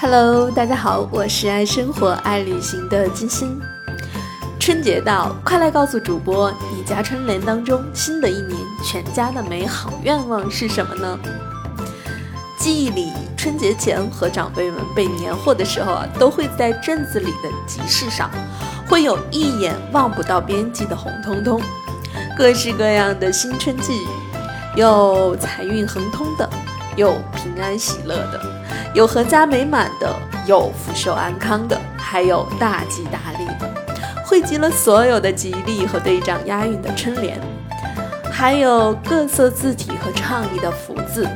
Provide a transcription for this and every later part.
Hello，大家好，我是爱生活、爱旅行的金星。春节到，快来告诉主播，你家春联当中新的一年全家的美好愿望是什么呢？记忆里，春节前和长辈们备年货的时候啊，都会在镇子里的集市上，会有一眼望不到边际的红彤彤，各式各样的新春寄语，有财运亨通的，有平安喜乐的。有阖家美满的，有福寿安康的，还有大吉大利的，汇集了所有的吉利和对仗押韵的春联，还有各色字体和创意的福字，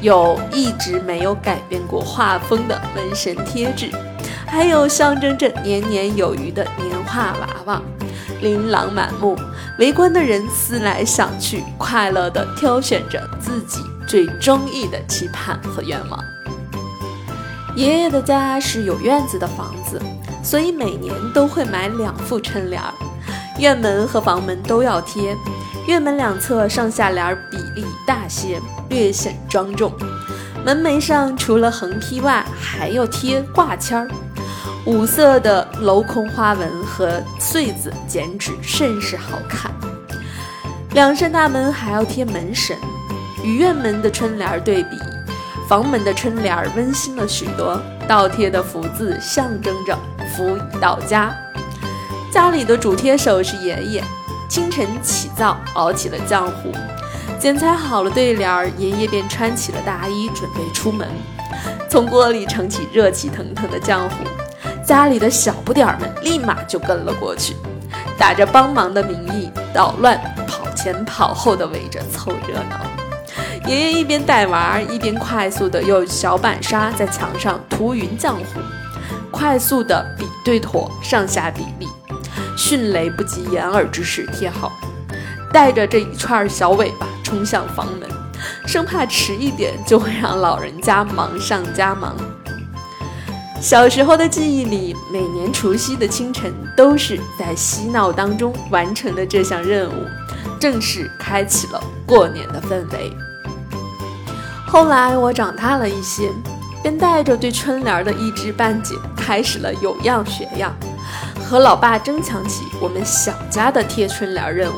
有一直没有改变过画风的纹身贴纸，还有象征着年年有余的年画娃娃，琳琅满目，围观的人思来想去，快乐地挑选着自己最中意的期盼和愿望。爷爷的家是有院子的房子，所以每年都会买两副春联儿，院门和房门都要贴。院门两侧上下联比例大些，略显庄重。门楣上除了横批外，还要贴挂签儿，五色的镂空花纹和穗子，简直甚是好看。两扇大门还要贴门神，与院门的春联对比。房门的春联温馨了许多，倒贴的福字象征着福已到家。家里的主贴手是爷爷，清晨起灶熬起了浆糊，剪裁好了对联儿，爷爷便穿起了大衣准备出门。从锅里盛起热气腾腾的浆糊，家里的小不点儿们立马就跟了过去，打着帮忙的名义捣乱，跑前跑后的围着凑热闹。爷爷一边带娃，一边快速地用小板刷在墙上涂匀浆糊，快速的比对妥上下比例，迅雷不及掩耳之势贴好，带着这一串小尾巴冲向房门，生怕迟一点就会让老人家忙上加忙。小时候的记忆里，每年除夕的清晨都是在嬉闹当中完成的这项任务，正式开启了过年的氛围。后来我长大了一些，便带着对春联的一知半解，开始了有样学样，和老爸争抢起我们小家的贴春联任务。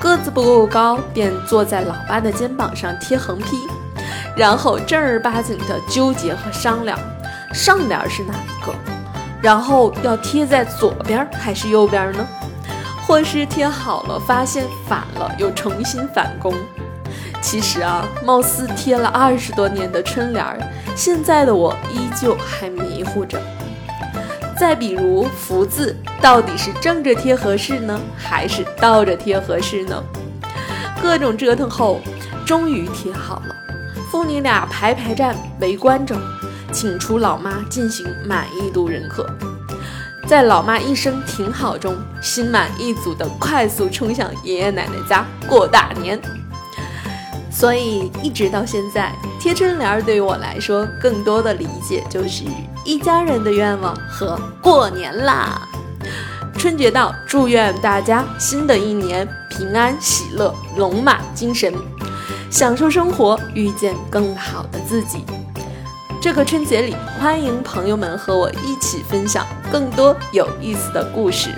个子不够高，便坐在老爸的肩膀上贴横批，然后正儿八经的纠结和商量，上联是哪一个，然后要贴在左边还是右边呢？或是贴好了发现反了，又重新返工。其实啊，貌似贴了二十多年的春联儿，现在的我依旧还迷糊着。再比如福字，到底是正着贴合适呢，还是倒着贴合适呢？各种折腾后，终于贴好了。父女俩排排站围观着，请出老妈进行满意度认可。在老妈一声挺好中，心满意足地快速冲向爷爷奶奶家过大年。所以一直到现在，贴春联对于我来说，更多的理解就是一家人的愿望和过年啦。春节到，祝愿大家新的一年平安喜乐，龙马精神，享受生活，遇见更好的自己。这个春节里，欢迎朋友们和我一起分享更多有意思的故事。